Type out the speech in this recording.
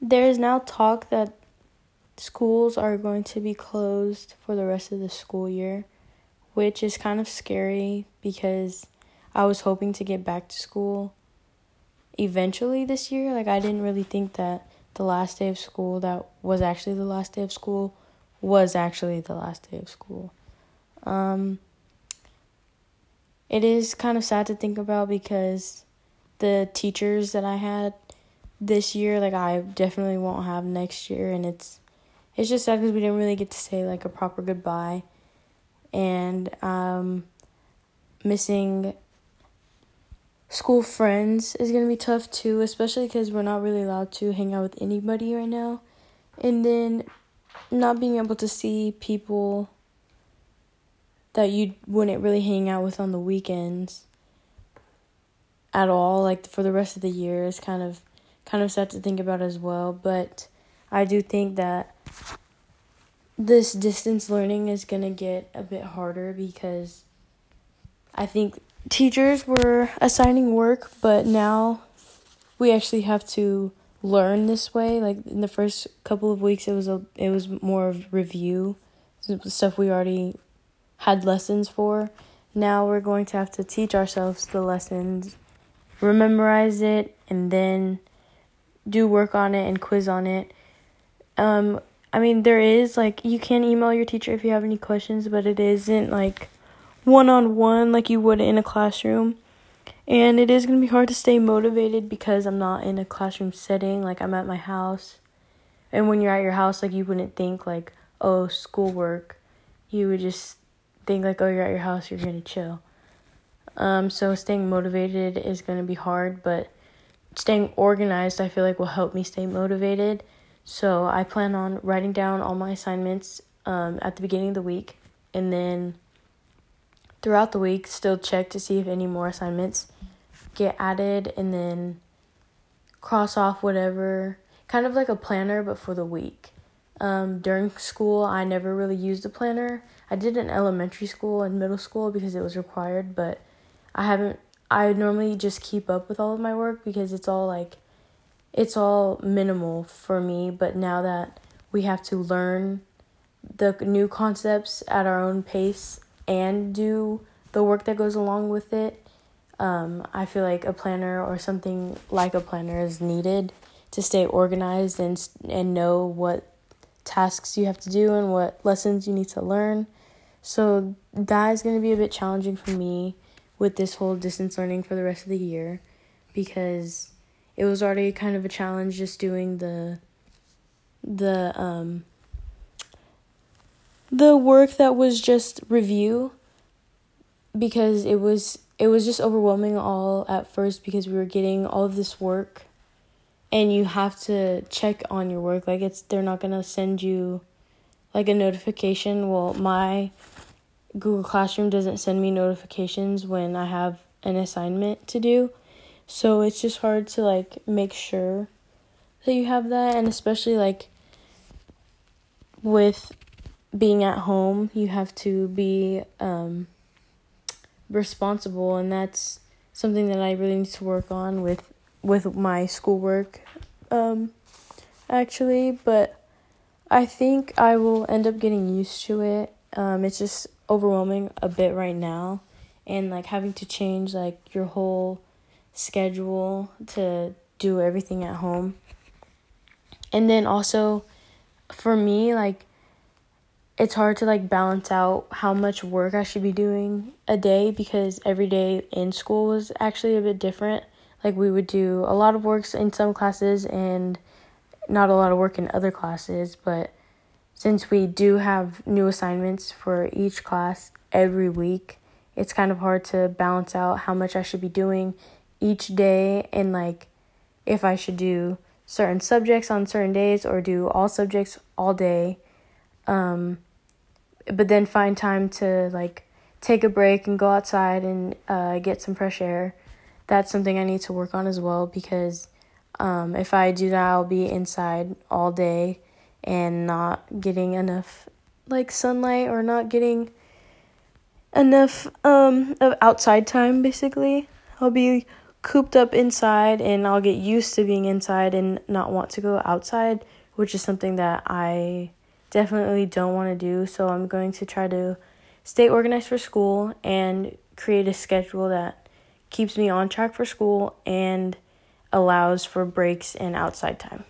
there is now talk that schools are going to be closed for the rest of the school year, which is kind of scary because I was hoping to get back to school eventually this year. Like, I didn't really think that the last day of school, that was actually the last day of school, was actually the last day of school. Um, it is kind of sad to think about because the teachers that I had this year, like I definitely won't have next year, and it's it's just sad because we didn't really get to say like a proper goodbye, and um, missing school friends is gonna be tough too, especially because we're not really allowed to hang out with anybody right now, and then not being able to see people that you wouldn't really hang out with on the weekends at all like for the rest of the year is kind of kind of sad to think about as well but i do think that this distance learning is going to get a bit harder because i think teachers were assigning work but now we actually have to learn this way. Like in the first couple of weeks it was a it was more of review stuff we already had lessons for. Now we're going to have to teach ourselves the lessons memorize it and then do work on it and quiz on it. Um, I mean, there is like you can email your teacher if you have any questions, but it isn't like one on one like you would in a classroom. And it is going to be hard to stay motivated because I'm not in a classroom setting, like I'm at my house. And when you're at your house, like you wouldn't think like, oh, schoolwork. You would just think like, oh, you're at your house, you're going to chill. Um, so staying motivated is going to be hard, but staying organized, I feel like will help me stay motivated. So I plan on writing down all my assignments um, at the beginning of the week, and then throughout the week, still check to see if any more assignments get added, and then cross off whatever, kind of like a planner, but for the week. Um, during school, I never really used a planner. I did in elementary school and middle school because it was required, but I haven't I normally just keep up with all of my work because it's all like it's all minimal for me, but now that we have to learn the new concepts at our own pace and do the work that goes along with it, um, I feel like a planner or something like a planner is needed to stay organized and and know what tasks you have to do and what lessons you need to learn. So that is going to be a bit challenging for me with this whole distance learning for the rest of the year because it was already kind of a challenge just doing the the um the work that was just review because it was it was just overwhelming all at first because we were getting all of this work and you have to check on your work. Like it's they're not going to send you like a notification. Well my Google Classroom doesn't send me notifications when I have an assignment to do. So it's just hard to like make sure that you have that and especially like with being at home, you have to be um responsible and that's something that I really need to work on with with my schoolwork um actually, but I think I will end up getting used to it. Um it's just overwhelming a bit right now and like having to change like your whole schedule to do everything at home. And then also for me like it's hard to like balance out how much work I should be doing a day because every day in school was actually a bit different. Like we would do a lot of works in some classes and not a lot of work in other classes, but since we do have new assignments for each class every week, it's kind of hard to balance out how much I should be doing each day and like if I should do certain subjects on certain days or do all subjects all day. Um, but then find time to like take a break and go outside and uh, get some fresh air. That's something I need to work on as well because um, if I do that, I'll be inside all day and not getting enough like sunlight or not getting enough um of outside time basically. I'll be cooped up inside and I'll get used to being inside and not want to go outside, which is something that I definitely don't want to do. So I'm going to try to stay organized for school and create a schedule that keeps me on track for school and allows for breaks and outside time.